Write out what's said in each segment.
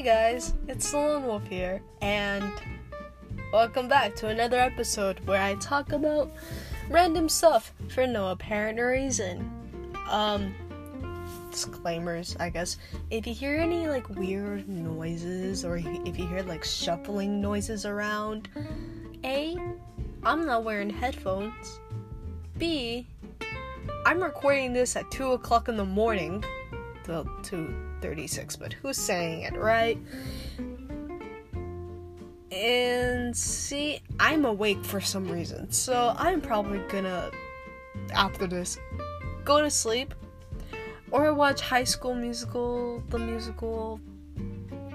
Hey guys, it's the Lone Wolf here, and welcome back to another episode where I talk about random stuff for no apparent reason. Um, disclaimers, I guess. If you hear any like weird noises or if you hear like shuffling noises around, A, I'm not wearing headphones. B, I'm recording this at 2 o'clock in the morning. Well, 2.36, but who's saying it, right? And see, I'm awake for some reason, so I'm probably gonna, after this, go to sleep or watch High School Musical, the musical,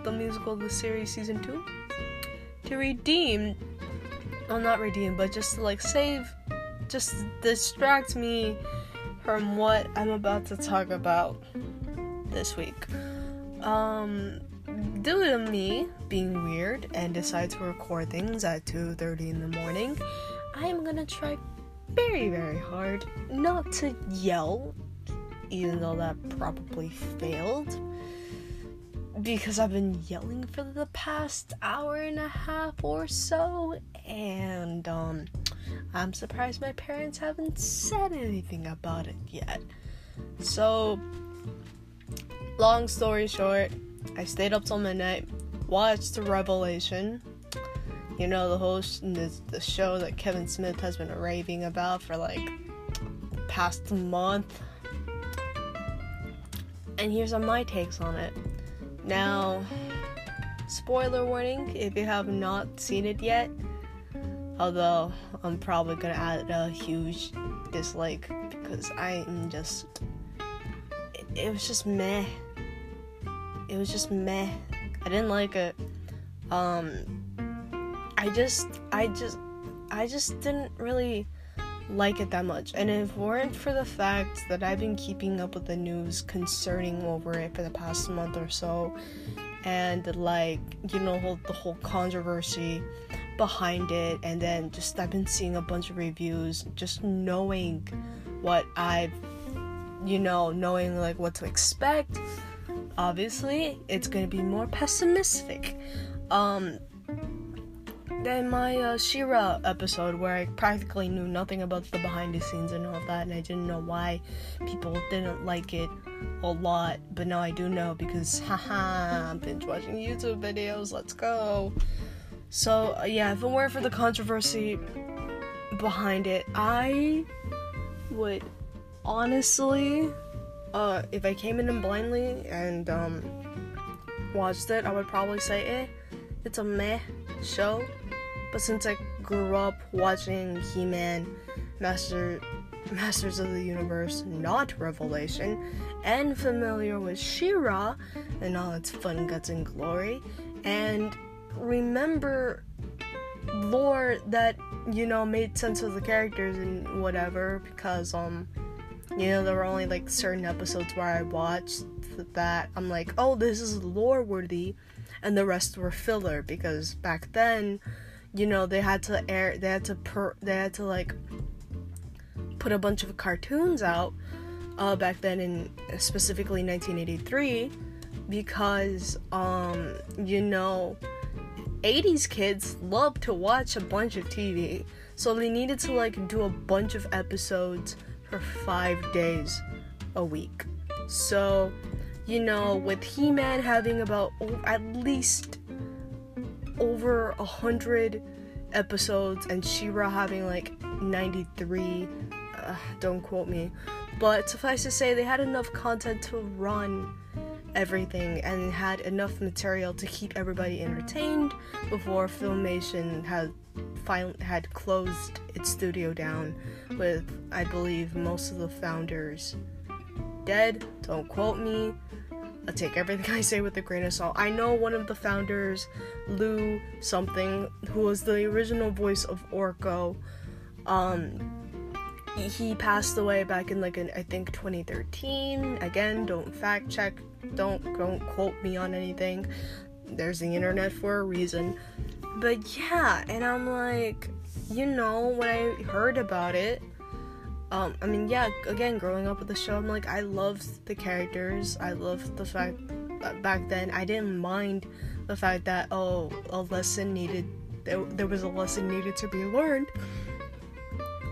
the musical, the series season two, to redeem, well, not redeem, but just to like save, just distract me from what I'm about to talk about this week. Um, due to me being weird and decide to record things at 2:30 in the morning, I am gonna try very very hard not to yell even though that probably failed because I've been yelling for the past hour and a half or so, and um, I'm surprised my parents haven't said anything about it yet. So, long story short, I stayed up till midnight, watched the Revelation. You know the whole sh- the, show that Kevin Smith has been raving about for like past month and here's my takes on it. Now, spoiler warning if you have not seen it yet, although I'm probably gonna add a huge dislike because I am just. It, it was just meh. It was just meh. I didn't like it. Um, I just, I just, I just didn't really like it that much. And if it weren't for the fact that I've been keeping up with the news concerning over it for the past month or so, and like, you know, the whole controversy behind it, and then just I've been seeing a bunch of reviews, just knowing what I've, you know, knowing like what to expect. Obviously, it's gonna be more pessimistic. Um, in my uh, She-Ra episode where I practically knew nothing about the behind the scenes and all that, and I didn't know why people didn't like it a lot, but now I do know because haha, binge watching YouTube videos. Let's go. So uh, yeah, if it weren't for the controversy behind it, I would honestly, uh, if I came in blindly and um watched it, I would probably say, eh, it's a meh show. But since I grew up watching He Man, Master, Masters of the Universe, not Revelation, and familiar with She Ra and all its fun, guts, and glory, and remember lore that, you know, made sense of the characters and whatever, because, um, you know, there were only like certain episodes where I watched that. I'm like, oh, this is lore worthy, and the rest were filler because back then you know they had to air they had to per they had to like put a bunch of cartoons out uh, back then in specifically 1983 because um you know 80s kids love to watch a bunch of TV so they needed to like do a bunch of episodes for 5 days a week so you know with He-Man having about at least over a hundred episodes and She-Ra having like 93. Uh, don't quote me, but suffice to say, they had enough content to run everything and had enough material to keep everybody entertained before Filmation had finally had closed its studio down with I believe most of the founders dead. Don't quote me. I take everything I say with a grain of salt. I know one of the founders, Lou something, who was the original voice of Orko. Um, he passed away back in like in, I think 2013. Again, don't fact check. Don't don't quote me on anything. There's the internet for a reason. But yeah, and I'm like, you know, when I heard about it, um, I mean, yeah, again, growing up with the show, I'm like, I loved the characters. I loved the fact that back then I didn't mind the fact that oh a lesson needed there, there was a lesson needed to be learned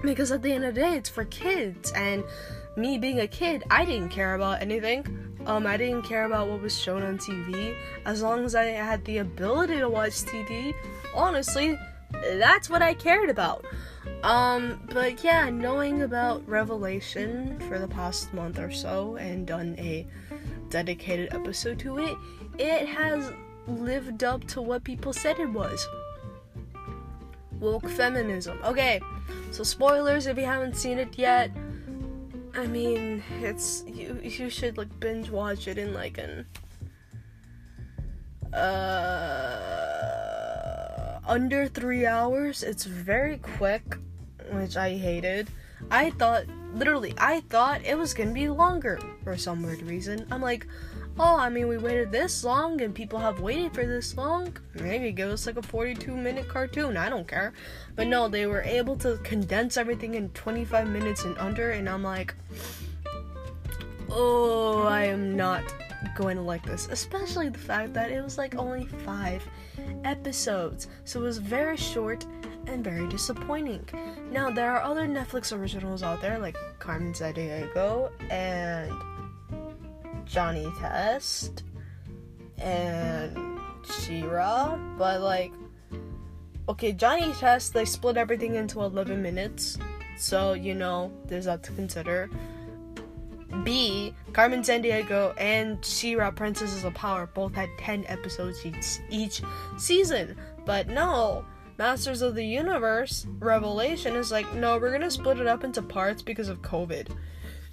because at the end of the day it's for kids and me being a kid I didn't care about anything um I didn't care about what was shown on TV as long as I had the ability to watch TV honestly that's what I cared about um, but yeah, knowing about Revelation for the past month or so and done a dedicated episode to it, it has lived up to what people said it was. Woke feminism. Okay, so spoilers if you haven't seen it yet. I mean, it's you. You should like binge watch it in like an uh under three hours. It's very quick which I hated. I thought, literally, I thought it was gonna be longer for some weird reason. I'm like, oh, I mean, we waited this long and people have waited for this long. Maybe give us like a 42 minute cartoon. I don't care. But no, they were able to condense everything in 25 minutes and under, and I'm like, oh, I am not going to like this. Especially the fact that it was like only five episodes. So it was very short and very disappointing. Now, there are other Netflix originals out there like Carmen Sandiego and Johnny Test and She-Ra, but like, okay, Johnny Test, they split everything into 11 minutes, so you know, there's that to consider. B, Carmen Sandiego and She-Ra Princesses of Power both had 10 episodes each, each season. But no, Masters of the Universe Revelation is like, no, we're gonna split it up into parts because of COVID.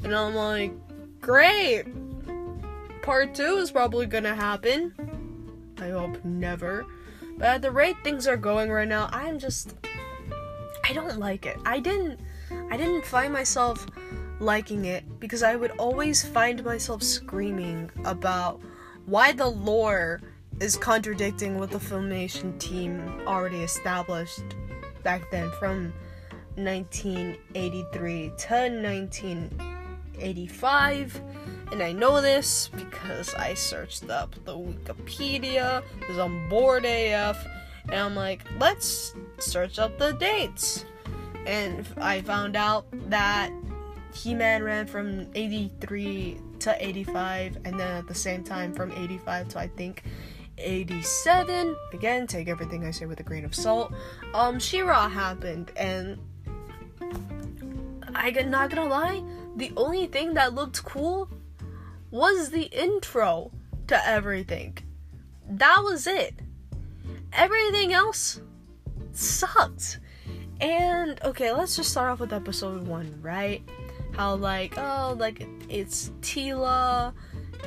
And I'm like, great! Part 2 is probably gonna happen. I hope never. But at the rate things are going right now, I'm just I don't like it. I didn't I didn't find myself liking it because I would always find myself screaming about why the lore is contradicting what the filmation team already established back then from 1983 to 1985 and I know this because I searched up the Wikipedia because on board AF and I'm like let's search up the dates and I found out that He-Man ran from 83 to 85 and then at the same time from 85 to I think 87. Again, take everything I say with a grain of salt. Um, She-Ra happened, and I'm not gonna lie, the only thing that looked cool was the intro to everything. That was it. Everything else sucked. And okay, let's just start off with episode one, right? How like oh like it's Teela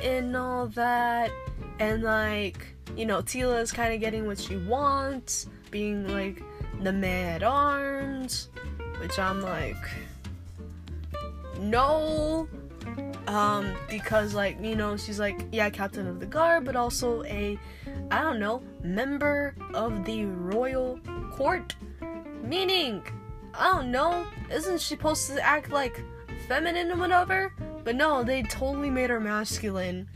and all that, and like you know, Teela is kind of getting what she wants, being like the man at arms, which I'm like, no. Um, because like, you know, she's like, yeah, captain of the guard, but also a, I don't know, member of the royal court. Meaning, I don't know, isn't she supposed to act like feminine or whatever? But no, they totally made her masculine.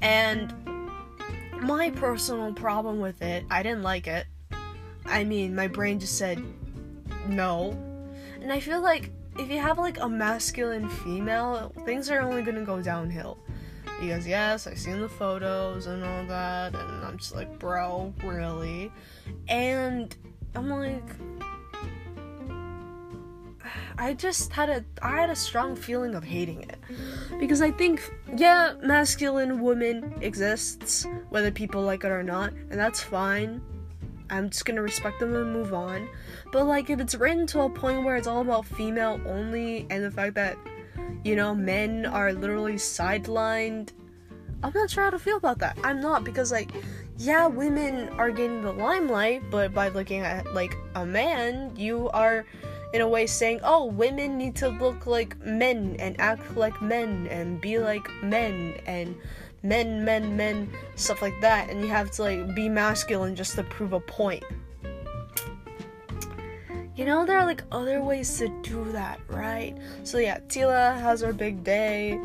And my personal problem with it, I didn't like it. I mean, my brain just said no. And I feel like if you have like a masculine female, things are only gonna go downhill. Because yes, I've seen the photos and all that, and I'm just like, bro, really? And I'm like, I just had a I had a strong feeling of hating it. Because I think yeah, masculine woman exists whether people like it or not, and that's fine. I'm just to respect them and move on. But like if it's written to a point where it's all about female only and the fact that you know, men are literally sidelined, I'm not sure how to feel about that. I'm not because like yeah, women are getting the limelight, but by looking at like a man, you are in a way saying, oh, women need to look like men and act like men and be like men and men, men, men, stuff like that. And you have to like be masculine just to prove a point. You know, there are like other ways to do that, right? So yeah, Teela has her big day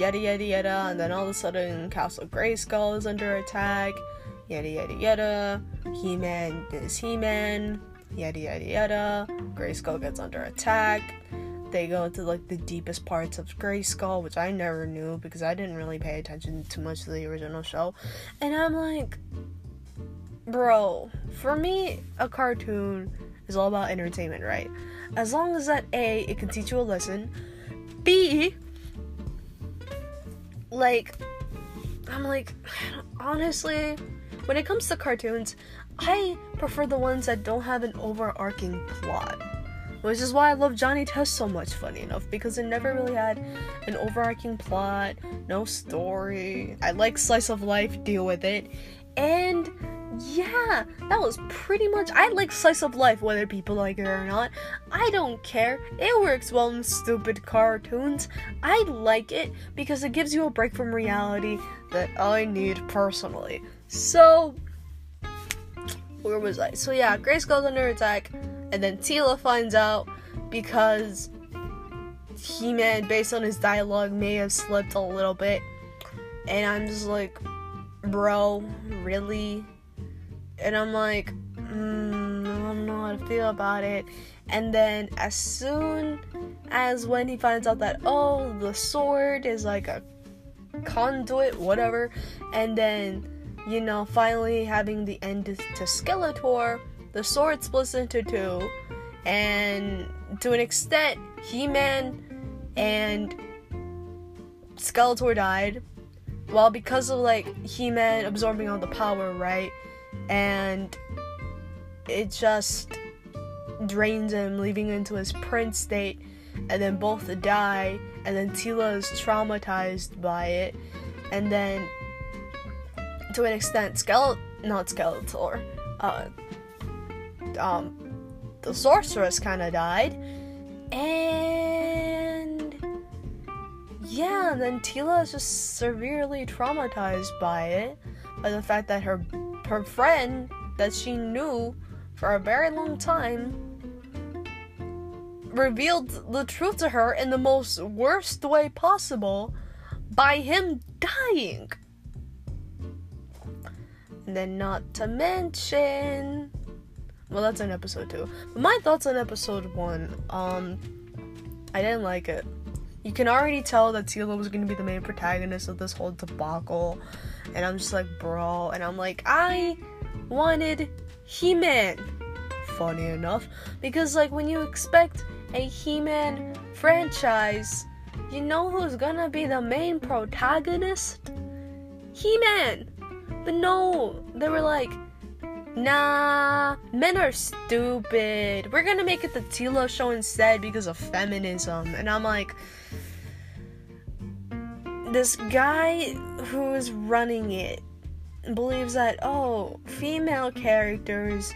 yada yada yada, and then all of a sudden Castle Grayskull is under attack, yada yada yada. He Man is He Man, yada yada yada. Grayskull gets under attack. They go into like the deepest parts of Grayskull, which I never knew because I didn't really pay attention to much of the original show. And I'm like, bro, for me, a cartoon is all about entertainment, right? As long as that A, it can teach you a lesson. B, like, I'm like, honestly, when it comes to cartoons, I prefer the ones that don't have an overarching plot. Which is why I love Johnny Test so much, funny enough, because it never really had an overarching plot, no story. I like slice of life, deal with it. And yeah, that was pretty much. I like slice of life, whether people like it or not. I don't care. It works well in stupid cartoons. I like it because it gives you a break from reality that I need personally. So, where was I? So yeah, Grace goes under attack, and then Teela finds out because He-Man, based on his dialogue, may have slipped a little bit, and I'm just like, bro, really? and I'm like, mm, I don't know how to feel about it. And then as soon as when he finds out that oh the sword is like a conduit, whatever, and then you know finally having the end to Skeletor, the sword splits into two, and to an extent, He-Man and Skeletor died. Well, because of like He-Man absorbing all the power, right? and it just drains him, leaving him into his prince state, and then both die, and then Teela is traumatized by it, and then to an extent, Skelet not Skeletor, uh, um, the sorceress kind of died, and yeah, then Teela is just severely traumatized by it, by the fact that her her friend that she knew for a very long time revealed the truth to her in the most worst way possible by him dying. And then, not to mention, well, that's in episode two. But my thoughts on episode one, um, I didn't like it. You can already tell that Teela was going to be the main protagonist of this whole debacle. And I'm just like, bro. And I'm like, I wanted He Man. Funny enough. Because, like, when you expect a He Man franchise, you know who's gonna be the main protagonist? He Man. But no, they were like, nah, men are stupid. We're gonna make it the Teela show instead because of feminism. And I'm like, this guy who is running it believes that oh female characters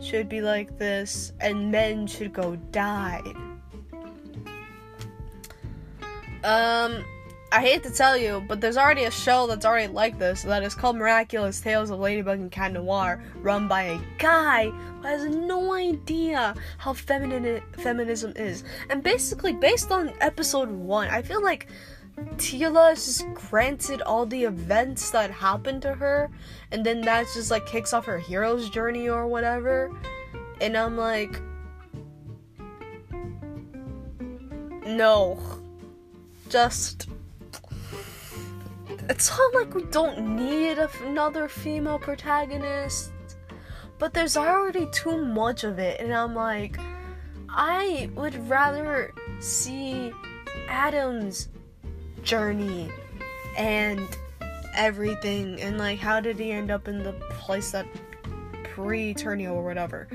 should be like this and men should go die um i hate to tell you but there's already a show that's already like this that is called miraculous tales of ladybug and cat noir run by a guy who has no idea how feminine feminism is and basically based on episode one i feel like Teela is just granted all the events that happened to her, and then that just like kicks off her hero's journey or whatever. And I'm like, no, just. It's not like we don't need another female protagonist, but there's already too much of it, and I'm like, I would rather see Adam's journey and everything and like how did he end up in the place that Preternia or whatever.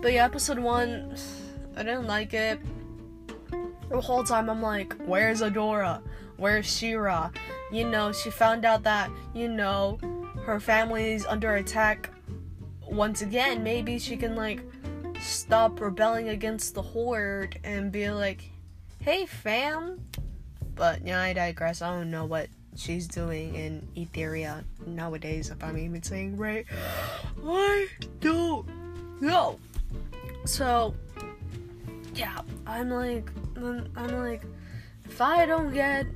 But yeah, episode one, I didn't like it. The whole time I'm like, where's Adora? Where's She-Ra? You know, she found out that, you know, her family's under attack once again. Maybe she can like stop rebelling against the horde and be like, hey fam, but yeah, I digress. I don't know what she's doing in Etheria nowadays, if I'm even saying right. I don't know. So, yeah, I'm like, I'm like, if I don't get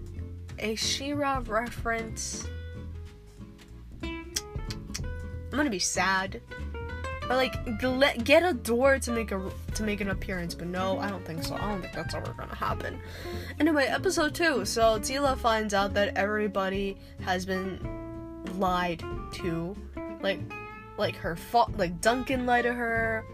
a She-Ra reference, I'm gonna be sad. But like get door to make a to make an appearance, but no, I don't think so. I don't think that's ever gonna happen. Anyway, episode two. So Teela finds out that everybody has been lied to, like like her fa- like Duncan lied to her,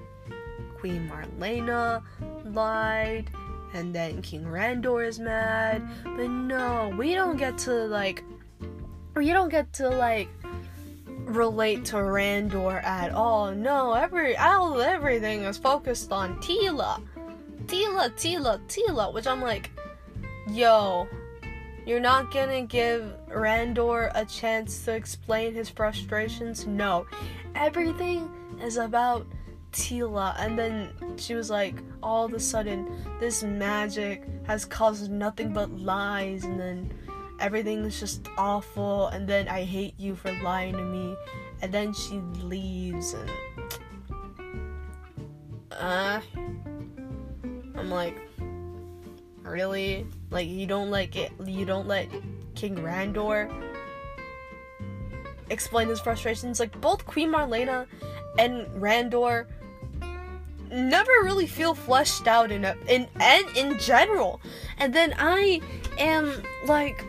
Queen Marlena lied, and then King Randor is mad. But no, we don't get to like, you don't get to like relate to Randor at all. No, every all everything is focused on Teela. Teela, Tila, Teela, which I'm like, yo, you're not gonna give Randor a chance to explain his frustrations? No. Everything is about Teela. And then she was like, all of a sudden, this magic has caused nothing but lies, and then everything is just awful, and then I hate you for lying to me. And then she leaves, and. Uh. I'm like, really? Like, you don't like it? You don't let King Randor explain his frustrations? Like, both Queen Marlena and Randor never really feel fleshed out in a, in and in general. And then I am like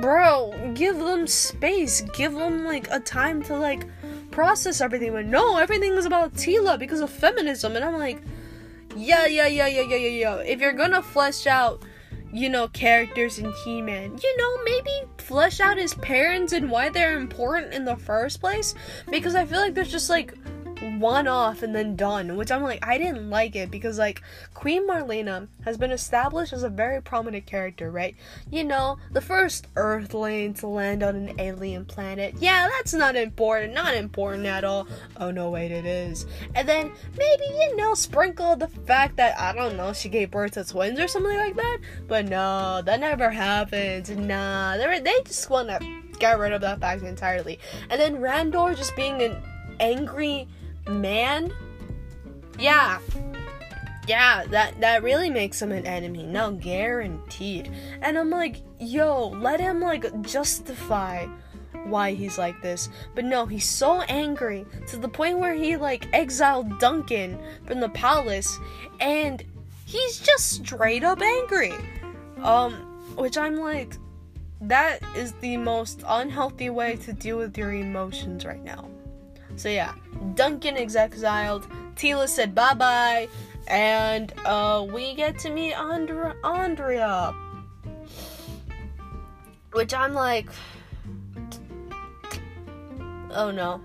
bro, give them space. Give them like a time to like process everything. But no, everything is about Teela because of feminism and I'm like yeah, yeah, yeah, yeah, yeah, yeah, yeah. If you're gonna flesh out, you know, characters in He-Man, you know, maybe flesh out his parents and why they're important in the first place. Because I feel like there's just like one off and then done, which I'm like, I didn't like it because, like, Queen Marlena has been established as a very prominent character, right? You know, the first Earthling to land on an alien planet. Yeah, that's not important, not important at all. Oh no, wait, it is. And then maybe, you know, sprinkle the fact that, I don't know, she gave birth to twins or something like that. But no, that never happens. Nah, they they just want to get rid of that fact entirely. And then Randor just being an angry man, yeah, yeah, that that really makes him an enemy. No, guaranteed. And I'm like, yo, let him like justify why he's like this. But no, he's so angry to the point where he like exiled Duncan from the palace and he's just straight up angry. Um which I'm like that is the most unhealthy way to deal with your emotions right now. So yeah, Duncan is exiled. Teela said bye bye, and uh, we get to meet Andra- Andrea, which I'm like, oh no,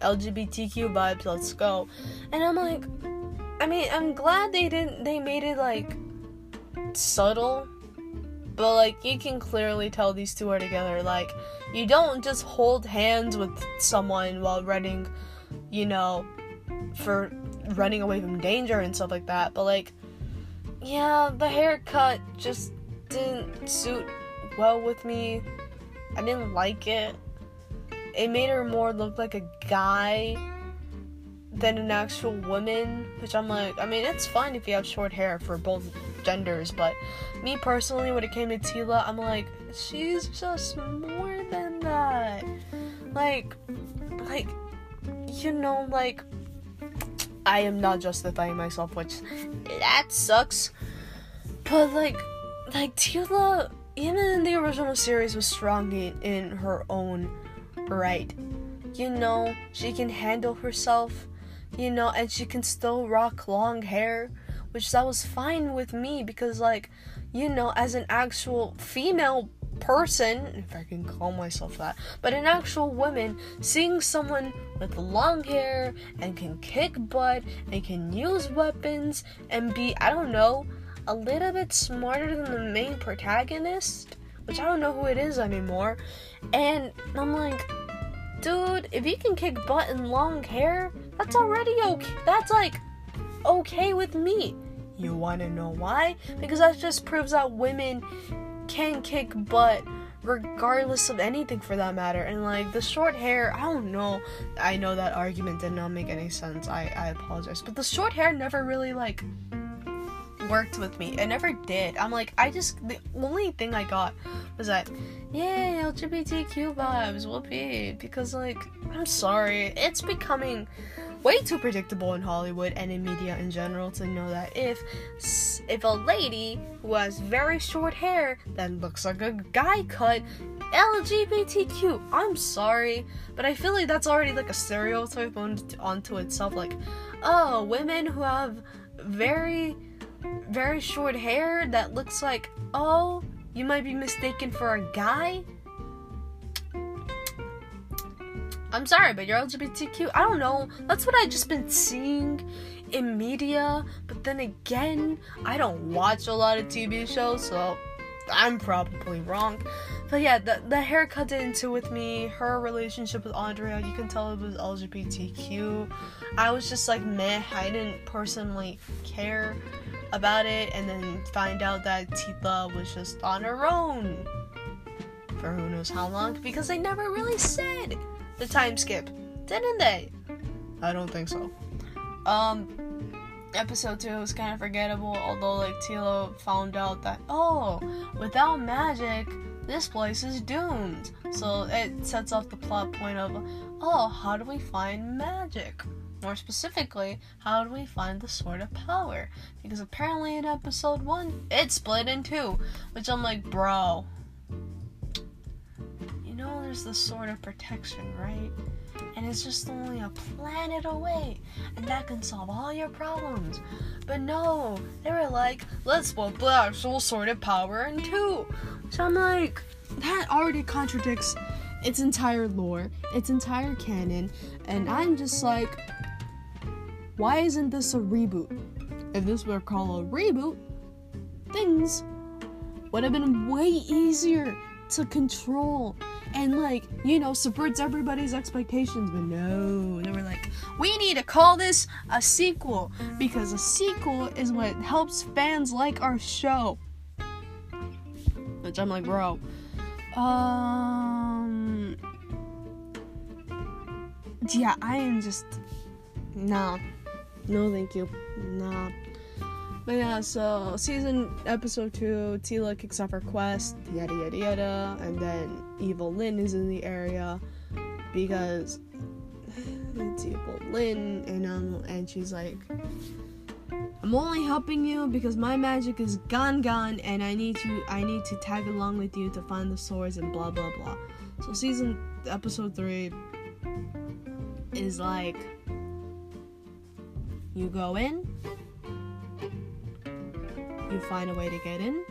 LGBTQ vibes, let's go. And I'm like, I mean, I'm glad they didn't. They made it like subtle but like you can clearly tell these two are together. Like you don't just hold hands with someone while running, you know, for running away from danger and stuff like that. But like, yeah, the haircut just didn't suit well with me. I didn't like it. It made her more look like a guy than an actual woman, which I'm like, I mean, it's fine if you have short hair for both genders, but me personally, when it came to Teela, I'm like, she's just more than that. Like, like, you know, like, I am not justifying myself, which that sucks. But like, like Teela, even in the original series, was strong in, in her own right. You know, she can handle herself. You know, and she can still rock long hair, which that was fine with me because like you know, as an actual female person, if I can call myself that, but an actual woman, seeing someone with long hair and can kick butt and can use weapons and be, I don't know, a little bit smarter than the main protagonist, which I don't know who it is anymore, and I'm like, dude, if you can kick butt and long hair, that's already okay. That's like okay with me. You want to know why? Because that just proves that women can kick butt regardless of anything for that matter. And like the short hair, I don't know. I know that argument did not make any sense. I, I apologize. But the short hair never really like worked with me. It never did. I'm like, I just the only thing I got was that, yay, LGBTQ vibes, whoopee. Because like, I'm sorry, it's becoming way too predictable in Hollywood and in media in general to know that if if a lady who has very short hair that looks like a guy cut LGBTQ. I'm sorry, but I feel like that's already like a stereotype on, onto itself. Like, oh, women who have very, very short hair that looks like, oh, you might be mistaken for a guy. I'm sorry, but you're LGBTQ. I don't know. That's what I've just been seeing in media. But then again, I don't watch a lot of TV shows, so I'm probably wrong. But yeah, the, the haircut didn't with me. Her relationship with Andrea, you can tell it was LGBTQ. I was just like, meh, I didn't personally care about it. And then find out that Teela was just on her own for who knows how long because they never really said the time skip, didn't they? I don't think so. Um, episode two was kind of forgettable, although like Teela found out that oh, without magic, this place is doomed. So it sets off the plot point of oh, how do we find magic? More specifically, how do we find the sword of power? Because apparently in episode one, it split in two, which I'm like, bro. You know, there's the sword of protection, right? and it's just only a planet away, and that can solve all your problems. But no, they were like, let's split the actual sword of power in two. So I'm like, that already contradicts its entire lore, its entire canon, and I'm just like, why isn't this a reboot? If this were called a reboot, things would have been way easier to control. And like you know subverts everybody's expectations but no. They were like we need to call this a sequel because a sequel is what helps fans like our show. Which i'm like bro um yeah i am just nah no thank you. Nah. But yeah, so season episode two, Teela kicks off her quest, yada yada yada, and then Evil-Lyn is in the area because it's Evil Lynn, and um, and she's like, I'm only helping you because my magic is gone gone, and I need to I need to tag along with you to find the swords and blah blah blah. So season episode three is like you go in you find a way to get in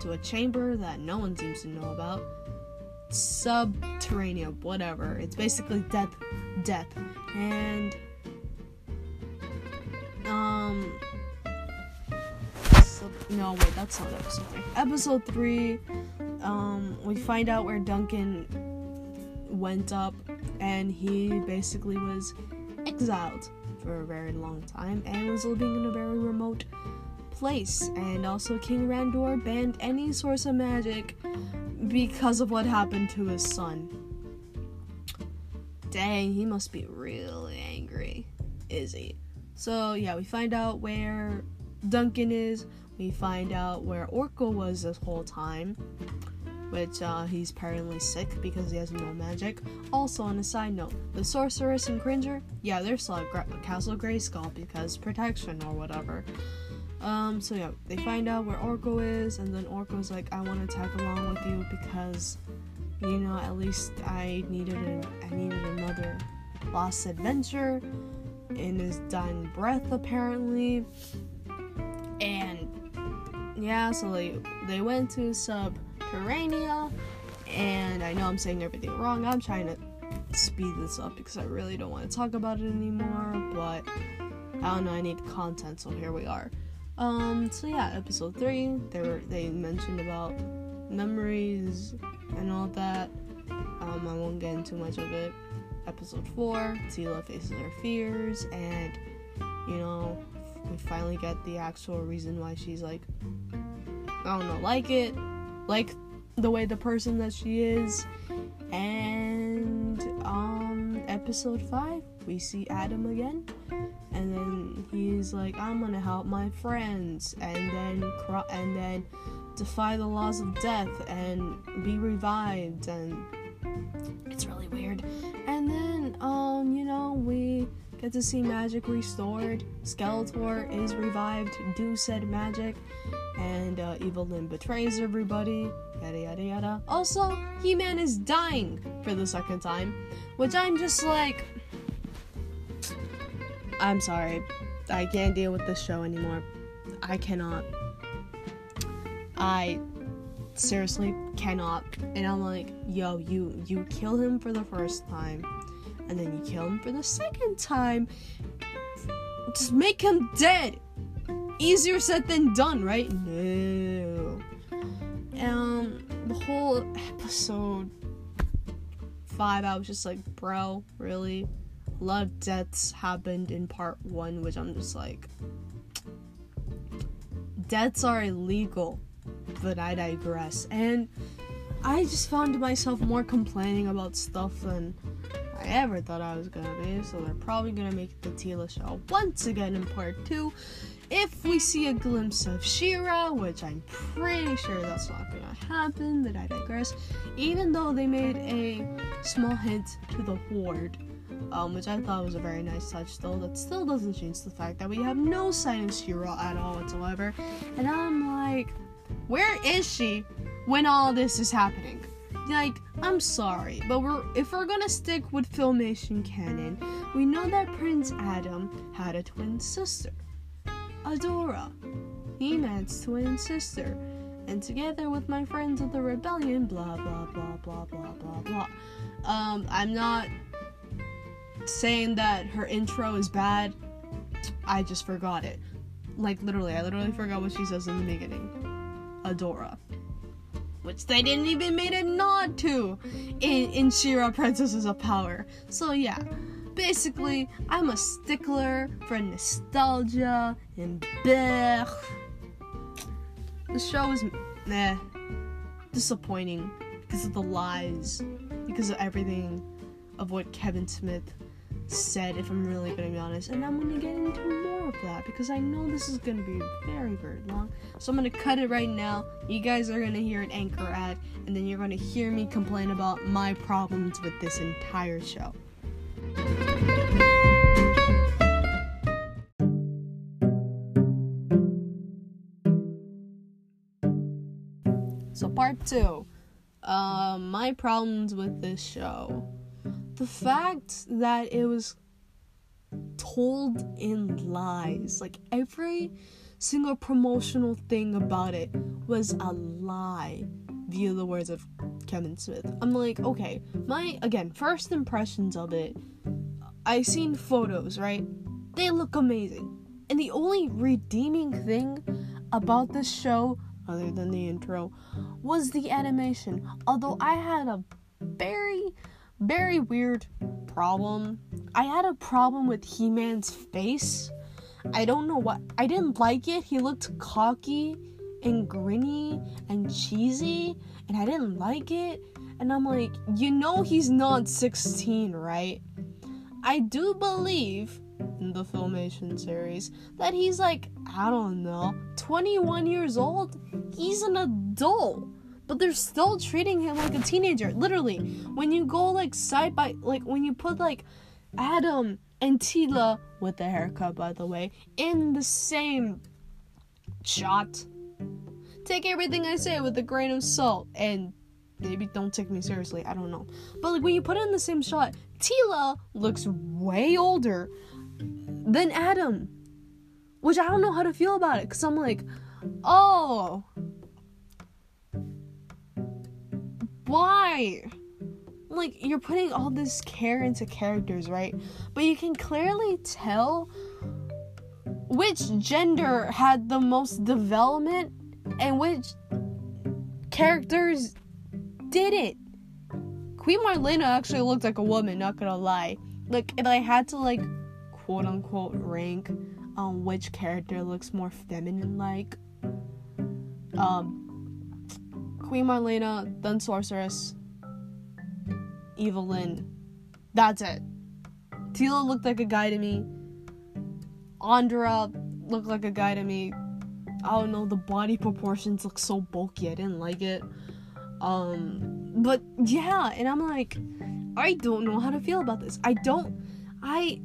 to a chamber that no one seems to know about. Subterranean, whatever. It's basically death, death, and um. Sub- no, wait, that's not episode three. Episode three, um, we find out where Duncan went up, and he basically was exiled for a very long time and was living in a very remote place, and also King Randor banned any source of magic because of what happened to his son. Dang, he must be really angry, is he? So, yeah, we find out where Duncan is, we find out where Orko was this whole time, which uh, he's apparently sick because he has no magic. Also, on a side note, the sorceress and Cringer, yeah, they're still at Gra- Castle Grayskull because protection or whatever. Um, so yeah, they find out where Orko is, and then Orko's like, I want to tag along with you because, you know, at least I needed a, I needed another lost adventure in his dying breath, apparently. And yeah, so they they went to Subterranea, and I know I'm saying everything wrong. I'm trying to speed this up because I really don't want to talk about it anymore, but I don't know. I need content, so here we are. Um, so yeah, episode three, they were they mentioned about memories and all that. Um, I won't get into much of it. Episode four, Teela faces her fears, and you know, we finally get the actual reason why she's like, I don't know, like it, like the way the person that she is. And um, episode five, we see Adam again and then he's like, "I'm gonna help my friends," and then cro- and then defy the laws of death and be revived, and it's really weird. And then, um, you know, we get to see magic restored. Skeletor is revived, do said magic, and uh, Evil-Lyn betrays everybody. Yada yada yada. Also, He-Man is dying for the second time, which I'm just like. I'm sorry. I can't deal with this show anymore. I cannot. I seriously cannot. And I'm like, yo, you you kill him for the first time, and then you kill him for the second time. Just make him dead. Easier said than done, right? No. Um, the whole episode five, I was just like, bro, really? A lot of deaths happened in part one, which I'm just like, deaths are illegal, but I digress. And I just found myself more complaining about stuff than I ever thought I was gonna be. So they're probably gonna make the Teela show once again in part two. If we see a glimpse of She-Ra, which I'm pretty sure that's not gonna happen, but I digress. Even though they made a small hint to the Horde, um, which I thought was a very nice touch, though that still doesn't change the fact that we have no sign of She-Ra at all whatsoever. And I'm like, where is she when all this is happening? Like, I'm sorry, but we're if we're gonna stick with filmation canon, we know that Prince Adam had a twin sister, Adora, He-Man's twin sister, and together with my friends of the rebellion, blah blah blah blah blah blah blah. Um, I'm not saying that her intro is bad. I just forgot it. Like literally, I literally forgot what she says in the beginning. Adora. Which they didn't even make a nod to in, in She-Ra Princesses of Power. So yeah. Basically, I'm a stickler for nostalgia and blech. The show is meh. Disappointing because of the lies, because of everything of what Kevin Smith said, if I'm really gonna be honest. And I'm gonna get into more of that because I know this is gonna be very, very long. So I'm gonna cut it right now. You guys are gonna hear an anchor ad, and then you're gonna hear me complain about my problems with this entire show. So, part two. Uh, my problems with this show the fact that it was told in lies. Like every single promotional thing about it was a lie via the words of Kevin Smith. I'm like, okay, my again, first impressions of it, I seen photos, right? They look amazing. And the only redeeming thing about this show, other than the intro, was the animation. Although I had a very very weird problem. I had a problem with He Man's face. I don't know what. I didn't like it. He looked cocky and grinny and cheesy, and I didn't like it. And I'm like, you know, he's not 16, right? I do believe in the Filmation series that he's like, I don't know, 21 years old. He's an adult but they're still treating him like a teenager. Literally, when you go like side by like when you put like Adam and Teela with the haircut, by the way, in the same shot. Take everything I say with a grain of salt and maybe don't take me seriously. I don't know. But like when you put in the same shot, Teela looks way older than Adam. Which I don't know how to feel about it because I'm like, oh, why? Like, you're putting all this care into characters, right? But you can clearly tell which gender had the most development and which characters didn't. Queen Marlena actually looked like a woman, not gonna lie. Like, if I had to, like, quote unquote, rank on which character looks more feminine like, um, Queen Marlena, then Sorceress, Evil-Lyn. That's it. Teela looked like a guy to me. Andra looked like a guy to me. I don't know, the body proportions look so bulky. I didn't like it. Um, but yeah, and I'm like, I don't know how to feel about this. I don't, I,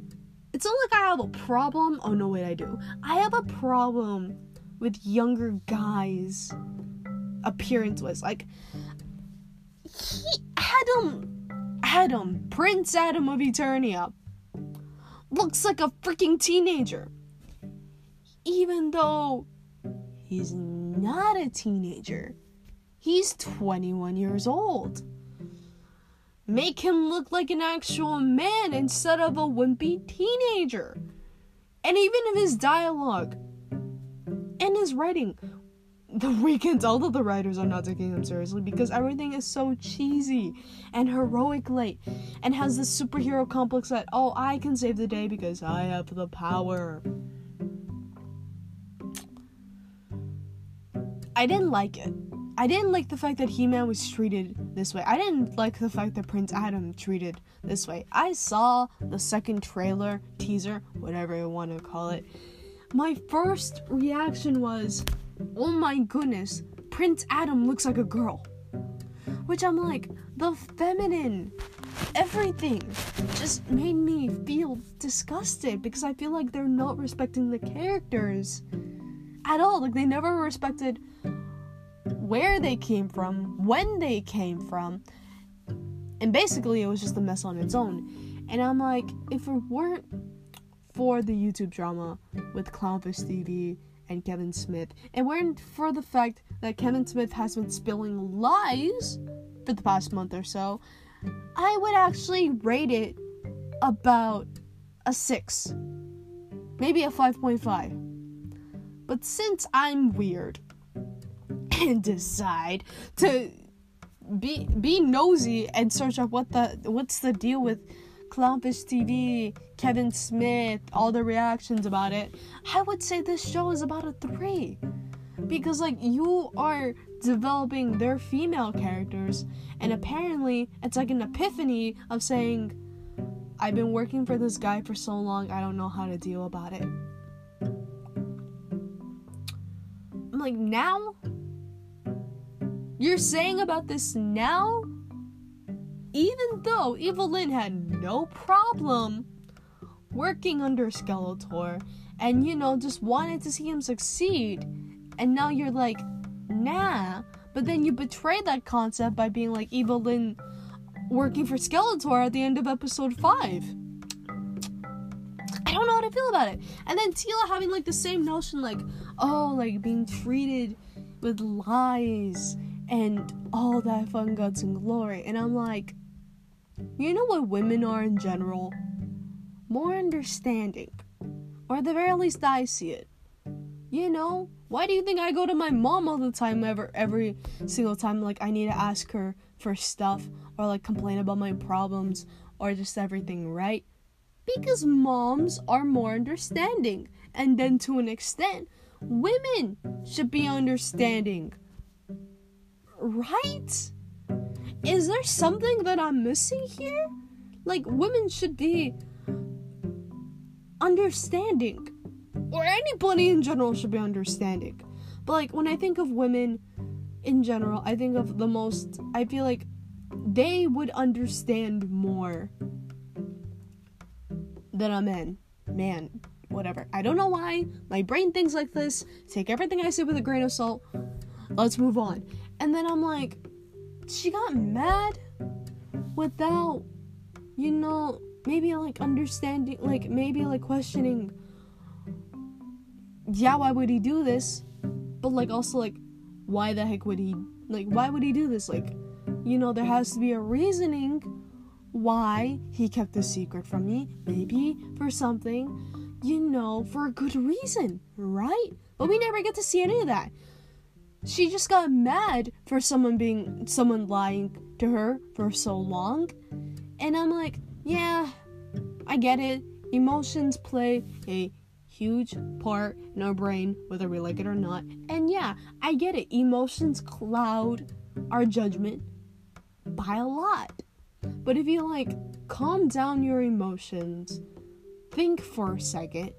it's not like I have a problem. Oh no, wait, I do. I have a problem with younger guys appearance was. Like he Adam um, Adam um, Prince Adam of Eternia. Looks like a freaking teenager. Even though he's not a teenager he's 21 years old. Make him look like an actual man instead of a wimpy teenager. And even if his dialogue and his writing the we can tell that the writers are not taking them seriously because everything is so cheesy and heroic late and has this superhero complex that oh I can save the day because I have the power. I didn't like it. I didn't like the fact that He-Man was treated this way. I didn't like the fact that Prince Adam treated this way. I saw the second trailer, teaser, whatever you want to call it. My first reaction was oh my goodness, Prince Adam looks like a girl. Which I'm like, the feminine, everything just made me feel disgusted because I feel like they're not respecting the characters at all. Like, they never respected where they came from, when they came from, and basically it was just a mess on its own. And I'm like, if it weren't for the YouTube drama with Clownfish TV and Kevin Smith, and weren't for the fact that Kevin Smith has been spilling lies for the past month or so, I would actually rate it about a 6. Maybe a 5.5. But since I'm weird and decide to be be nosy and search up what the what's the deal with Clownfish TV, Kevin Smith, all the reactions about it, I would say this show is about a three. Because, like, you are developing their female characters, and apparently it's like an epiphany of saying, I've been working for this guy for so long, I don't know how to deal about it. I'm like, now? You're saying about this now? even though Evil-Lyn had no problem working under Skeletor and, you know, just wanted to see him succeed, and now you're like, nah, but then you betray that concept by being like Evil-Lyn working for Skeletor at the end of episode 5. I don't know how to feel about it. And then Teela having like the same notion, like, oh, like being treated with lies and all that fun guts and glory. And I'm like, you know what women are in general? More understanding. Or at the very least, I see it. You know, why do you think I go to my mom all the time, ever, every single time, like, I need to ask her for stuff, or like complain about my problems, or just everything, right? Because moms are more understanding. And then to an extent, women should be understanding. Right? is there something that I'm missing here? Like, women should be understanding. Or anybody in general should be understanding. But, like, when I think of women in general, I think of the most, I feel like they would understand more than a man. Man, whatever. I don't know why. My brain thinks like this. Take everything I say with a grain of salt. Let's move on. And then I'm like, she got mad without, you know, maybe like understanding, like maybe like questioning, yeah, why would he do this? But like also like, why the heck would he, like, why would he do this? Like, you know, there has to be a reasoning why he kept the secret from me. Maybe for something, you know, for a good reason, right? But we never get to see any of that she just got mad for someone being someone lying to her for so long. And I'm like, yeah, I get it. Emotions play a huge part in our brain, whether we like it or not. And yeah, I get it. Emotions cloud our judgment by a lot. But if you like calm down your emotions, think for a second,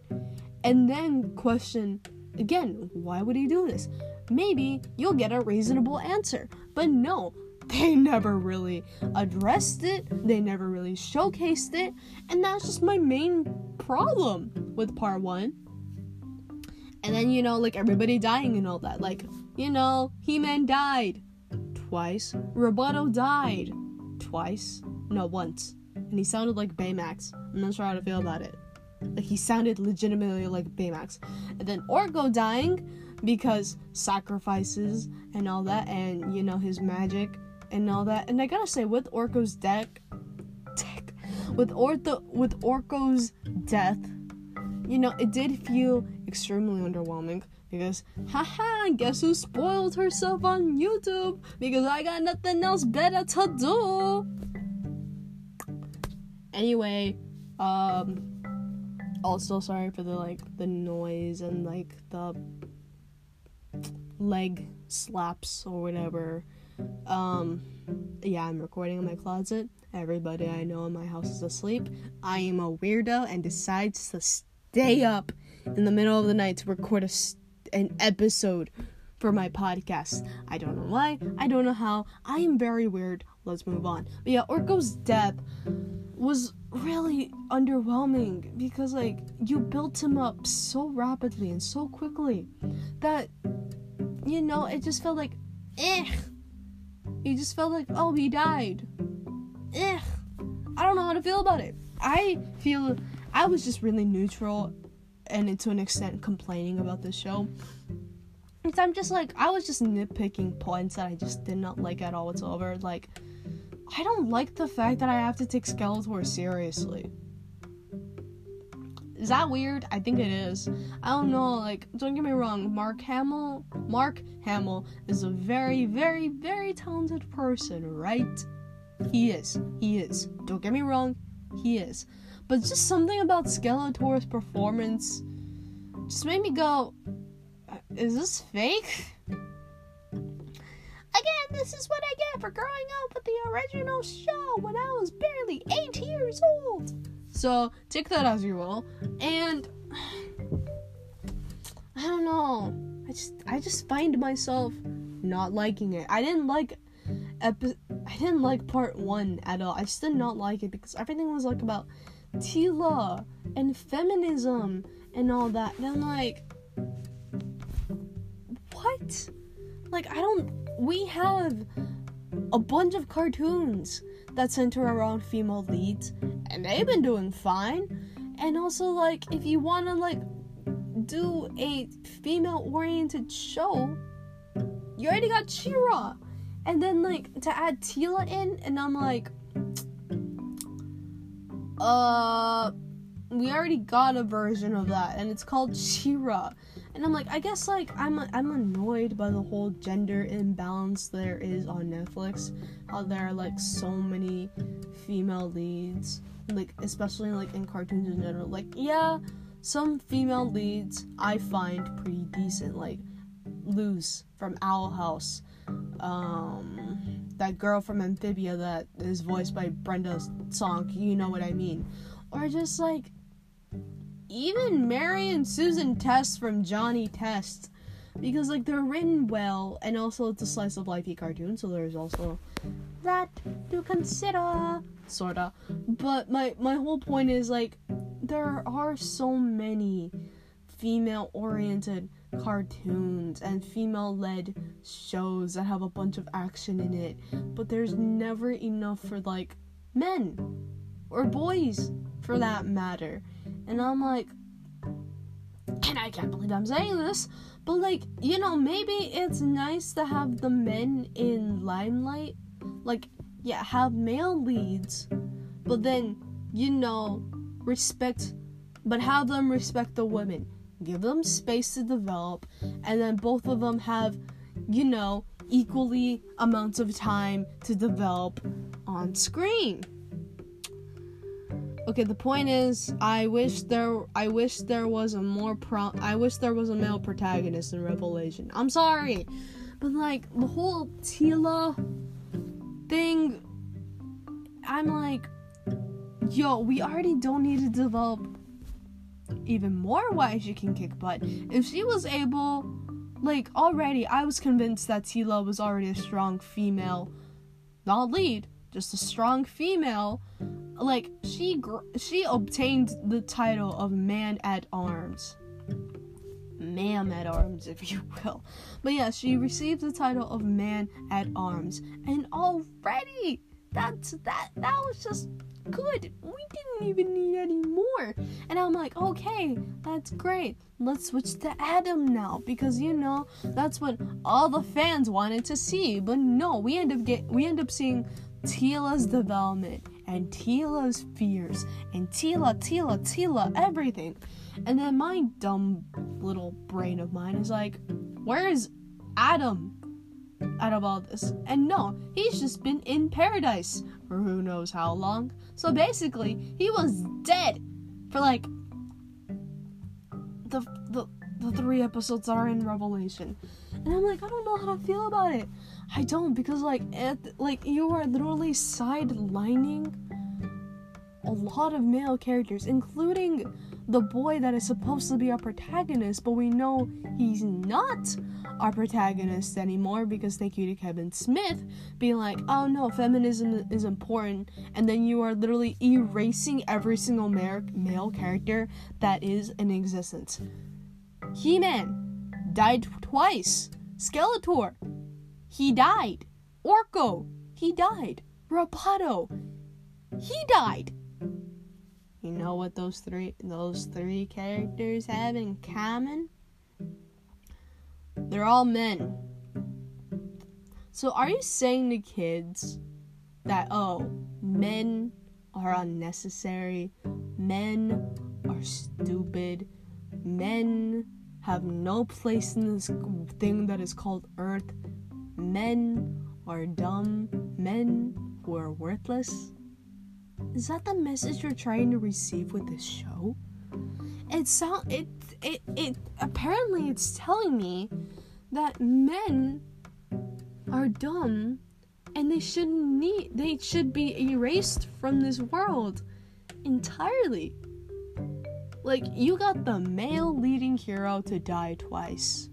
and then question again, why would he do this? Maybe you'll get a reasonable answer. But no, they never really addressed it, they never really showcased it, and that's just my main problem with part one. And then, you know, like everybody dying and all that. Like, you know, He Man died twice, Roboto died twice, no, once. And he sounded like Baymax. I'm not sure how to feel about it. Like, he sounded legitimately like Baymax. And then Orko dying because sacrifices and all that, and, you know, his magic and all that. And I gotta say, with Orko's deck, with Ortho, with Orko's death, you know, it did feel extremely underwhelming because, haha, guess who spoiled herself on YouTube? Because I got nothing else better to do. Anyway, um, also sorry for the like the noise and like the leg slaps or whatever. Um, yeah, I'm recording in my closet. Everybody I know in my house is asleep. I am a weirdo and decides to stay up in the middle of the night to record a, an episode for my podcast. I don't know why. I don't know how. I am very weird. Let's move on. But yeah, Orko's death was really underwhelming because like you built him up so rapidly and so quickly that you know it just felt like eh you just felt like, oh, he died. Ugh. I don't know how to feel about it. I feel I was just really neutral and to an extent complaining about this show. I'm just like, I was just nitpicking points that I just did not like at all whatsoever. Like, I don't like the fact that I have to take Skeletor seriously. Is that weird? I think it is. I don't know, like, don't get me wrong, Mark Hamill, Mark Hamill is a very, very, very talented person, right? He is. He is. Don't get me wrong, he is. But just something about Skeletor's performance just made me go, uh, is this fake? Again, this is what I get for growing up with the original show when I was barely eight years old. So take that as you will. And I don't know. I just I just find myself not liking it. I didn't like epi- I didn't like part 1 at all. I just did not like it because everything was like about Teela and feminism and all that. And I'm like what? Like I don't we have a bunch of cartoons that center around female leads and they've been doing fine. And also like if you want to like do a female oriented show you already got She-Ra and then like to add Teela in and I'm like uh we already got a version of that and it's called She-Ra and I'm like, I guess like I'm I'm annoyed by the whole gender imbalance there is on Netflix. How there are like so many female leads, like especially like in cartoons in general. Like yeah, some female leads I find pretty decent, like Luz from Owl House, um, that girl from Amphibia that is voiced by Brenda Song. You know what I mean? Or just like even Mary and Susan Test from Johnny Test because like they're written well and also it's a slice of lifey cartoon so there's also that to consider sorta. But my my whole point is like there are so many female oriented cartoons and female led shows that have a bunch of action in it but there's never enough for like men or boys for that matter and I'm like, and I can't believe I'm saying this, but like, you know, maybe it's nice to have the men in limelight. Like, yeah, have male leads, but then, you know, respect, but have them respect the women. Give them space to develop, and then both of them have, you know, equally amounts of time to develop on screen. Okay, the point is, I wish there, I wish there was a more pro, I wish there was a male protagonist in Revelation. I'm sorry, but like the whole Teela thing, I'm like, yo, we already don't need to develop even more why she can kick butt. If she was able, like already, I was convinced that Teela was already a strong female, not lead, just a strong female. Like she gr- she obtained the title of man at arms ma'am at arms, if you will. But yeah, she received the title of man at arms, and already that's that that was just good. We didn't even need any more. And I'm like, okay, that's great. Let's switch to Adam now because you know that's what all the fans wanted to see. But no, we end up get we end up seeing Teela's development and Teela's fears and Teela, Teela, Teela, everything. And then my dumb little brain of mine is like, where is Adam out of all this? And no, he's just been in paradise for who knows how long. So basically, he was dead for like the the the three episodes are in Revelation. And I'm like, I don't know how to feel about it. I don't because like it, like you are literally sidelining a lot of male characters, including the boy that is supposed to be our protagonist, but we know he's not our protagonist anymore because thank you to Kevin Smith being like, oh no, feminism is important, and then you are literally erasing every single male, male character that is in existence. He Man died twice. Skeletor, he died. Orko, he died. Roboto, he died. You know what those three those three characters have in common? They're all men. So are you saying to kids that oh, men are unnecessary, men are stupid, men have no place in this thing that is called earth, men are dumb, men who are worthless? Is that the message you're trying to receive with this show? It sound it it it apparently it's telling me that men are dumb and they shouldn't need they should be erased from this world entirely. Like you got the male leading hero to die twice.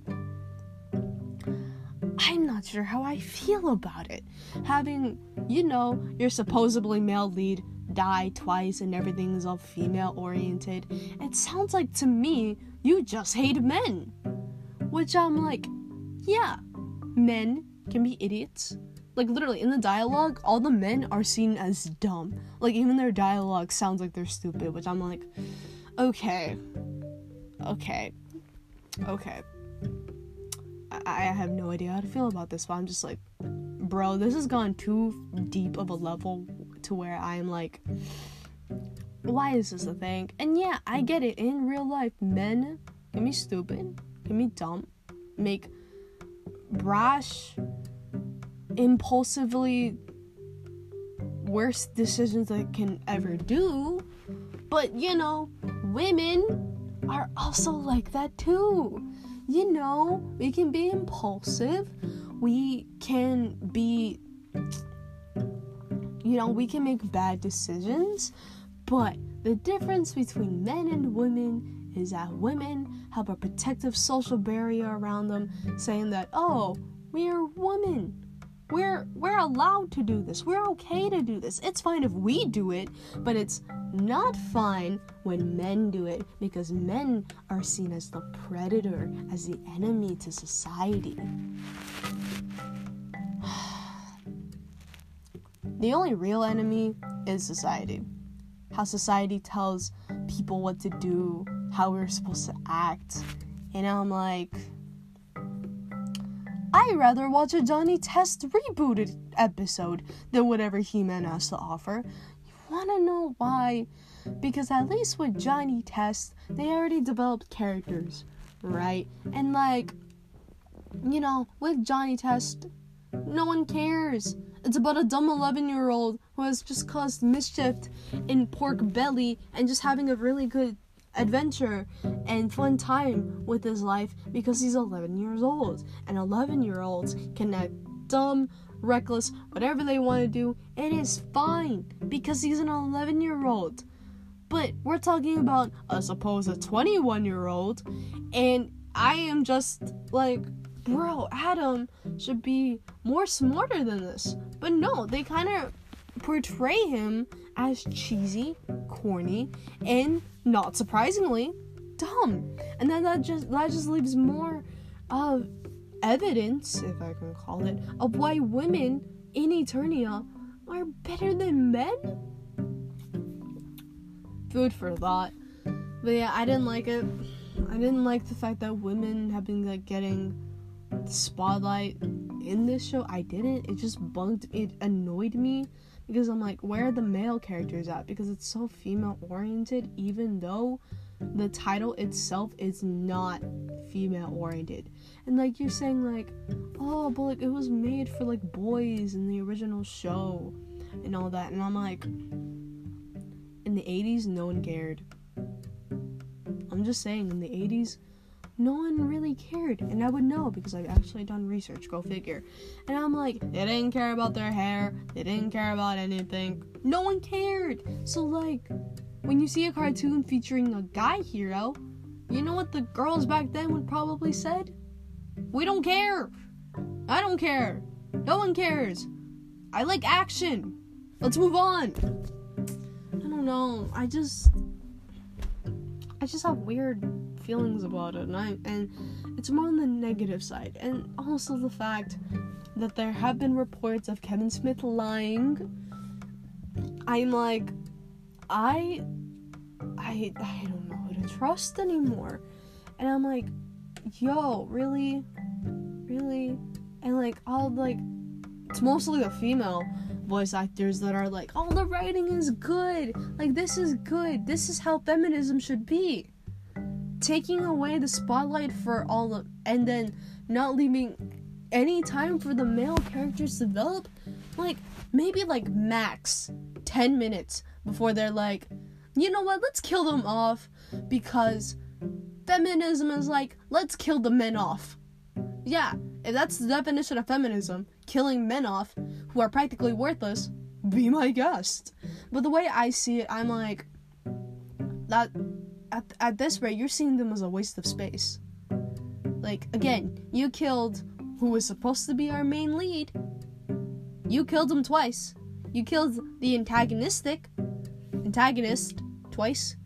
I'm not sure how I feel about it. Having, you know, your supposedly male lead die twice and everything is all female oriented. It sounds like to me you just hate men. Which I'm like, yeah, men can be idiots. Like literally in the dialogue, all the men are seen as dumb. Like even their dialogue sounds like they're stupid, which I'm like, okay. Okay. Okay. I, I have no idea how to feel about this, but I'm just like, bro, this has gone too deep of a level to where I'm like, why is this a thing? And yeah, I get it. In real life, men can be stupid, can be dumb, make brash, impulsively worst decisions they can ever do. But you know, women are also like that too. You know, we can be impulsive, we can be you know, we can make bad decisions, but the difference between men and women is that women have a protective social barrier around them saying that, "Oh, we're women. We're we're allowed to do this. We're okay to do this. It's fine if we do it, but it's not fine when men do it because men are seen as the predator, as the enemy to society." The only real enemy is society. How society tells people what to do, how we're supposed to act. And I'm like, I'd rather watch a Johnny Test rebooted episode than whatever He Man has to offer. You wanna know why? Because at least with Johnny Test, they already developed characters, right? And like, you know, with Johnny Test, no one cares. It's about a dumb 11 year old who has just caused mischief in Pork Belly and just having a really good adventure and fun time with his life because he's 11 years old. And 11 year olds can act dumb, reckless, whatever they want to do. and It is fine because he's an 11 year old. But we're talking about a supposed 21 year old, and I am just like, bro, Adam should be more smarter than this. But no, they kind of portray him as cheesy, corny, and not surprisingly, dumb. And then that just that just leaves more of evidence, if I can call it, of why women in Eternia are better than men. Food for thought. But yeah, I didn't like it. I didn't like the fact that women have been like getting the spotlight in this show. I didn't. It just bugged. It annoyed me because I'm like, where are the male characters at? Because it's so female oriented, even though the title itself is not female oriented. And like you're saying like, oh, but like it was made for like boys in the original show and all that. And I'm like in the 80s no one cared. I'm just saying in the 80s no one really cared and i would know because i've actually done research go figure and i'm like they didn't care about their hair they didn't care about anything no one cared so like when you see a cartoon featuring a guy hero, you know what the girls back then would probably said? We don't care. I don't care. No one cares. I like action. Let's move on. I don't know. I just I just have weird feelings about it and I and it's more on the negative side. And also the fact that there have been reports of Kevin Smith lying. I'm like I I I don't know who to trust anymore. And I'm like, yo, really? Really? And like all like it's mostly the female voice actors that are like, "Oh, the writing is good. Like this is good. This is how feminism should be." Taking away the spotlight for all the and then not leaving any time for the male characters to develop. Like maybe like max 10 minutes before they're like, you know what, let's kill them off because feminism is like, let's kill the men off. Yeah, if that's the definition of feminism, killing men off who are practically worthless, be my guest. But the way I see it, I'm like, that at, at this rate, you're seeing them as a waste of space. Like, again, you killed who was supposed to be our main lead. You killed him twice. You killed the antagonistic antagonist twice.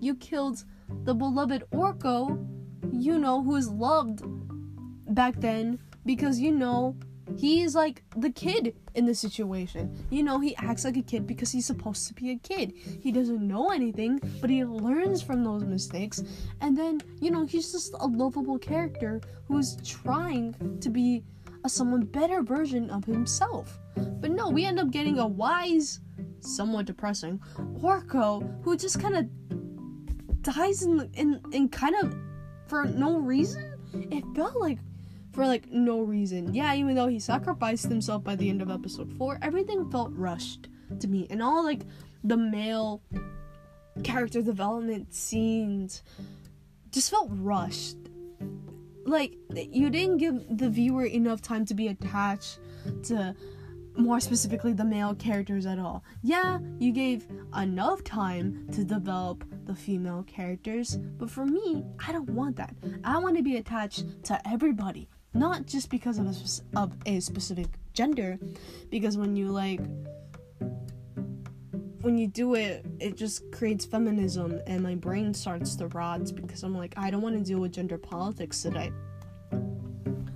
You killed the beloved Orko, you know, who is loved back then because you know he's like the kid in the situation. You know, he acts like a kid because he's supposed to be a kid. He doesn't know anything, but he learns from those mistakes. And then, you know, he's just a lovable character who's trying to be a someone better version of himself. But no, we end up getting a wise somewhat depressing. Orko, who just kind of dies in, in in kind of for no reason. It felt like for like no reason. Yeah, even though he sacrificed himself by the end of episode four, everything felt rushed to me, and all like the male character development scenes just felt rushed. Like you didn't give the viewer enough time to be attached to more specifically the male characters at all. Yeah, you gave enough time to develop the female characters, but for me, I don't want that. I want to be attached to everybody, not just because of a, of a specific gender, because when you like when you do it, it just creates feminism, and my brain starts to rot because I'm like, I don't want to deal with gender politics today.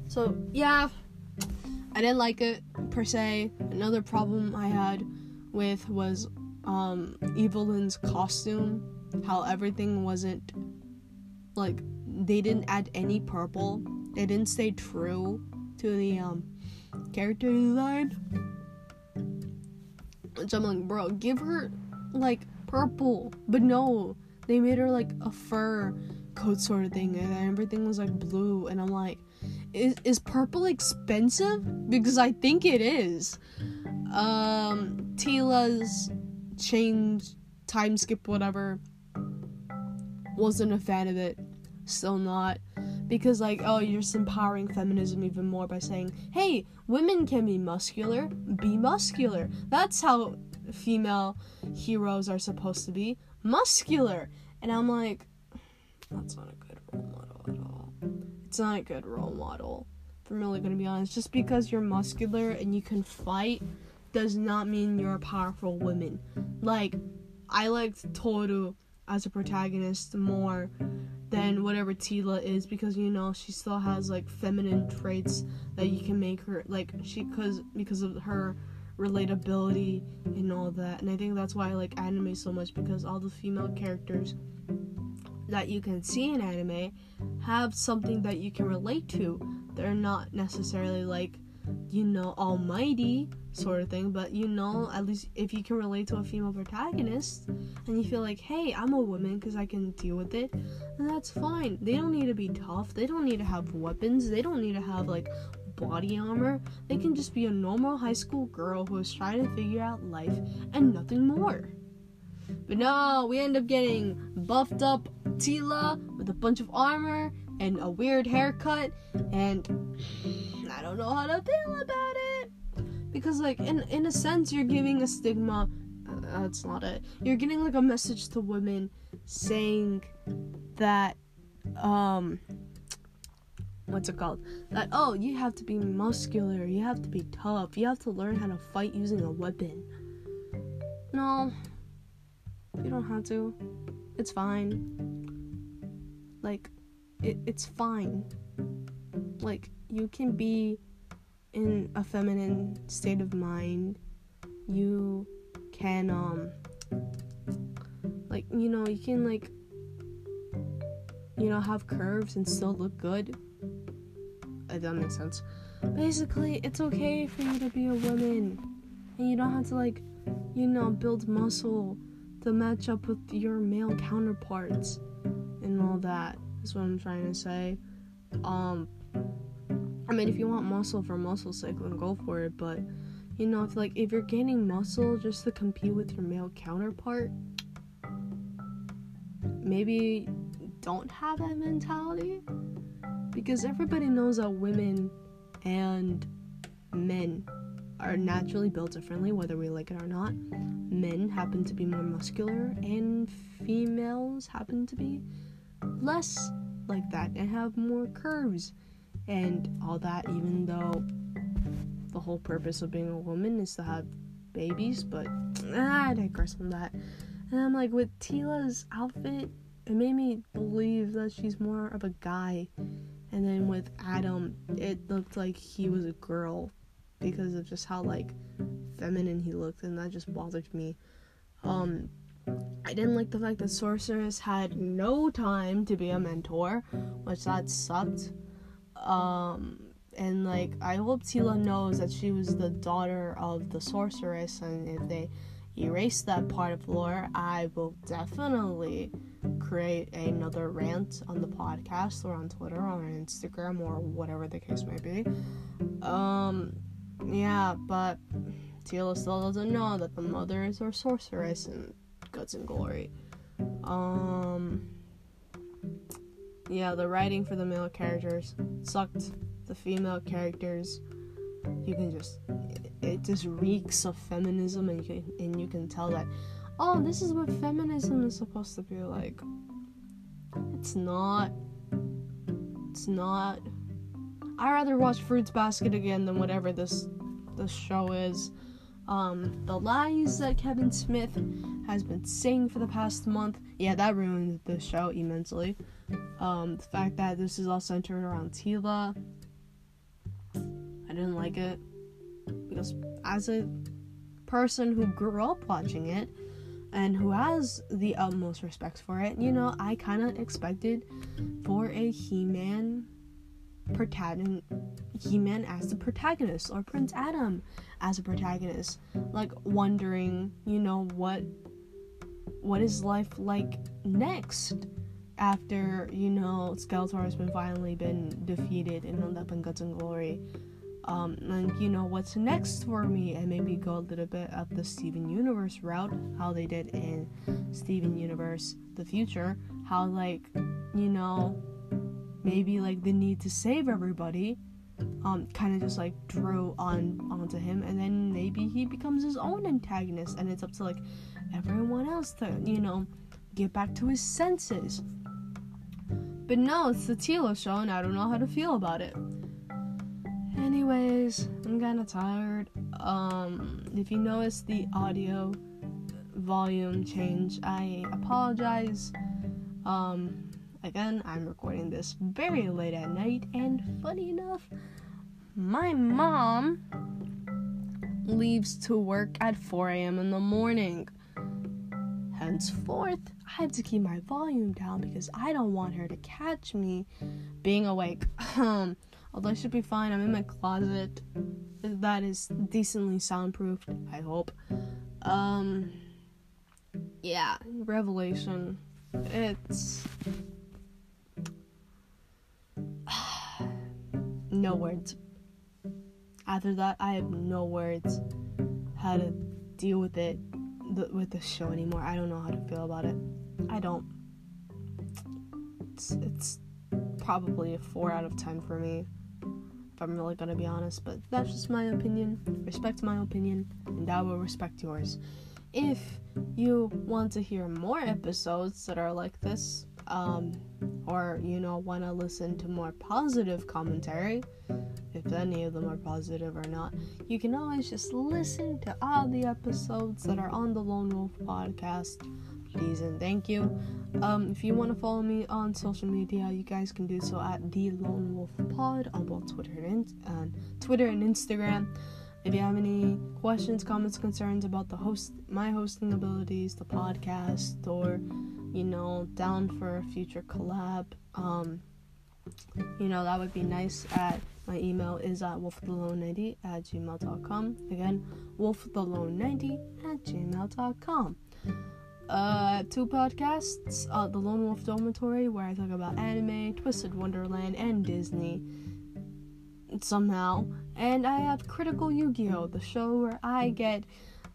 So, yeah, I didn't like it per se. Another problem I had with was um, Evil-Lyn's costume. How everything wasn't like they didn't add any purple. They didn't stay true to the um, character design. Which I'm like, bro, give her like purple. But no, they made her like a fur coat sort of thing, and everything was like blue. And I'm like, is is purple expensive? Because I think it is. Um, Teela's change, time skip, whatever. Wasn't a fan of it. Still not. Because, like, oh, you're just empowering feminism even more by saying, hey, women can be muscular, be muscular. That's how female heroes are supposed to be muscular. And I'm like, that's not a good role model at all. It's not a good role model. If I'm really gonna be honest. Just because you're muscular and you can fight does not mean you're a powerful woman. Like, I liked Tohru as a protagonist more than mm-hmm. whatever Teela is because you know she still has like feminine traits that you can make her like she cause because of her relatability and all that and I think that's why I like anime so much because all the female characters that you can see in anime have something that you can relate to. They're not necessarily like you know, almighty sort of thing, but you know, mm. at least if you can relate to a female protagonist and you feel like, hey, I'm a woman because I can deal with it, then that's fine. They don't need to be tough, they don't need to have weapons, they don't need to have like body armor. They can just be a normal high school girl who is trying to figure out life and nothing more. But no, we end up getting buffed up Teela with a bunch of armor and a weird haircut and I don't know how to feel about it because like in in a sense you're giving a stigma uh, that's not it. You're getting like a message to women saying that um what's it called? That oh you have to be muscular you have to be tough you have to learn how to fight using a weapon. No you don't have to. It's fine. Like it, it's fine. Like you can be in a feminine state of mind. You can um like you know, you can like you know, have curves and still look good. If that makes sense. Basically, it's okay for you to be a woman. And you don't have to like, you know, build muscle to match up with your male counterparts and all that. Is what I'm trying to say. Um I mean, if you want muscle for muscle sake, then go for it. But you know, if like if you're gaining muscle just to compete with your male counterpart, maybe don't have that mentality because everybody knows that women and men are naturally built differently, whether we like it or not. Men happen to be more muscular, and females happen to be less like that and have more curves and all that, even though the whole purpose of being a woman is to have babies, but ah, I digress from that. And I'm like, with Teela's outfit, it made me believe that she's more of a guy. And then with Adam, it looked like he was a girl because of just how like feminine he looked, and that just bothered me. Um, I didn't like the fact that Sorceress had no time to be a mentor, which that sucked. Um, and like I hope Teela knows that she was the daughter of the sorceress, and if they erase that part of lore, I will definitely create another rant on the podcast or on Twitter or on Instagram or whatever the case may be. Um, yeah, but Teela still doesn't know that the mother is her sorceress and guts and glory. Um yeah, the writing for the male characters sucked. The female characters, you can just it just reeks of feminism, and you can and you can tell that, oh, this is what feminism is supposed to be like. It's not. It's not. I rather watch Fruits Basket again than whatever this this show is. Um, the lies that Kevin Smith has been saying for the past month, yeah, that ruined the show immensely. Um, the fact that this is all centered around Teela, I didn't like it because as a person who grew up watching it and who has the utmost respect for it, you know, I kind of expected for a He-Man protagonist, He-Man as the protagonist or Prince Adam as a protagonist, like wondering, you know, what what is life like next after you know Skeletor has been finally been defeated and ended up in guts and glory. Um, and you know what's next for me, and maybe go a little bit of the Steven Universe route, how they did in Steven Universe the future, how like you know maybe like the need to save everybody um, kind of just like drew on onto him, and then maybe he becomes his own antagonist, and it's up to like everyone else to you know get back to his senses. But no, it's the Teela show, and I don't know how to feel about it. Anyways, I'm kind of tired. Um, if you notice the audio volume change, I apologize. Um, again, I'm recording this very late at night, and funny enough, my mom leaves to work at 4 a.m. in the morning. Henceforth, I have to keep my volume down because I don't want her to catch me being awake. Although I should be fine, I'm in my closet. That is decently soundproofed, I hope. Um, yeah, Revelation. It's. No mm-hmm. words. After that, I have no words how to deal with it, with the show anymore. I don't know how to feel about it. I don't. It's, it's probably a 4 out of 10 for me, if I'm really gonna be honest, but that's just my opinion. Respect my opinion, and I will respect yours. If you want to hear more episodes that are like this, um, or you know, want to listen to more positive commentary, if any of them are positive or not, you can always just listen to all the episodes that are on the Lone Wolf podcast. Please and thank you. Um, if you want to follow me on social media, you guys can do so at the Lone Wolf Pod on both Twitter and, and Twitter and Instagram. If you have any questions, comments, concerns about the host, my hosting abilities, the podcast, or you know, down for a future collab, um, you know, that would be nice. At my email is at wolfthelone90 at gmail.com. Again, wolfthelone90 at gmail.com. Uh, two podcasts, uh, The Lone Wolf Dormitory, where I talk about anime, Twisted Wonderland, and Disney somehow. And I have Critical Yu Gi Oh!, the show where I get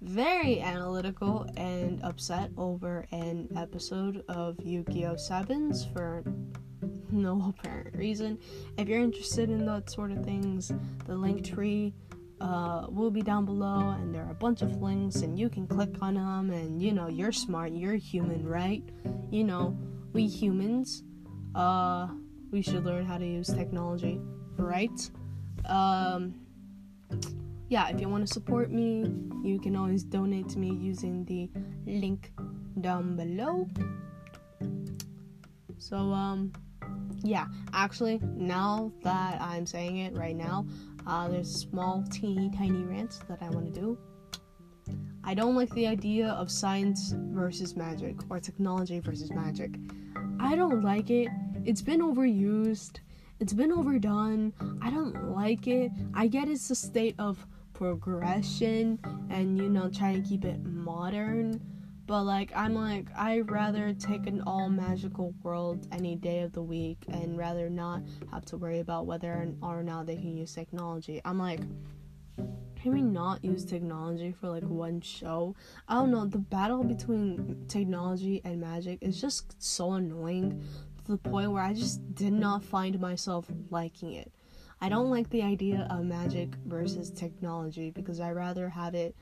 very analytical and upset over an episode of Yu Gi Oh! Sevens for no apparent reason. If you're interested in that sort of things, the link tree uh, will be down below, and there are a bunch of links, and you can click on them. And you know, you're smart, you're human, right? You know, we humans, uh, we should learn how to use technology, right? Um, yeah, if you want to support me, you can always donate to me using the link down below. So, um, yeah, actually, now that I'm saying it right now, uh, there's a small, teeny, tiny rant that I want to do. I don't like the idea of science versus magic or technology versus magic. I don't like it. It's been overused. It's been overdone. I don't like it. I get it's a state of progression and you know try to keep it modern. But like i'm like i rather take an all magical world any day of the week and rather not have to worry about whether or not they can use technology. I'm like can we not use technology for like one show? I don't know the battle between technology and magic is just so annoying to the point where i just did not find myself liking it I don't like the idea of magic versus technology because I rather have it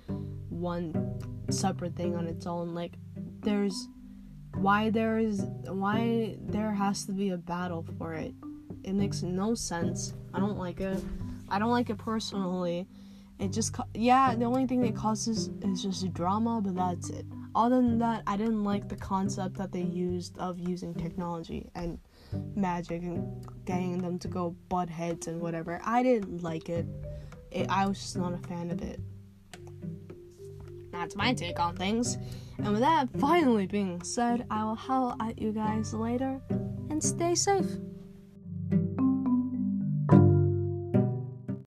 one separate thing on its own. Like there's why there is why there has to be a battle for it. It makes no sense. I don't like it. I don't like it personally. It just yeah, the only thing it causes is just drama, but that's it. Other than that, I didn't like the concept that they used of using technology and magic and getting them to go butt heads and whatever. I didn't like it. it. I was just not a fan of it. That's my take on things. And with that finally being said, I will howl at you guys later and stay safe.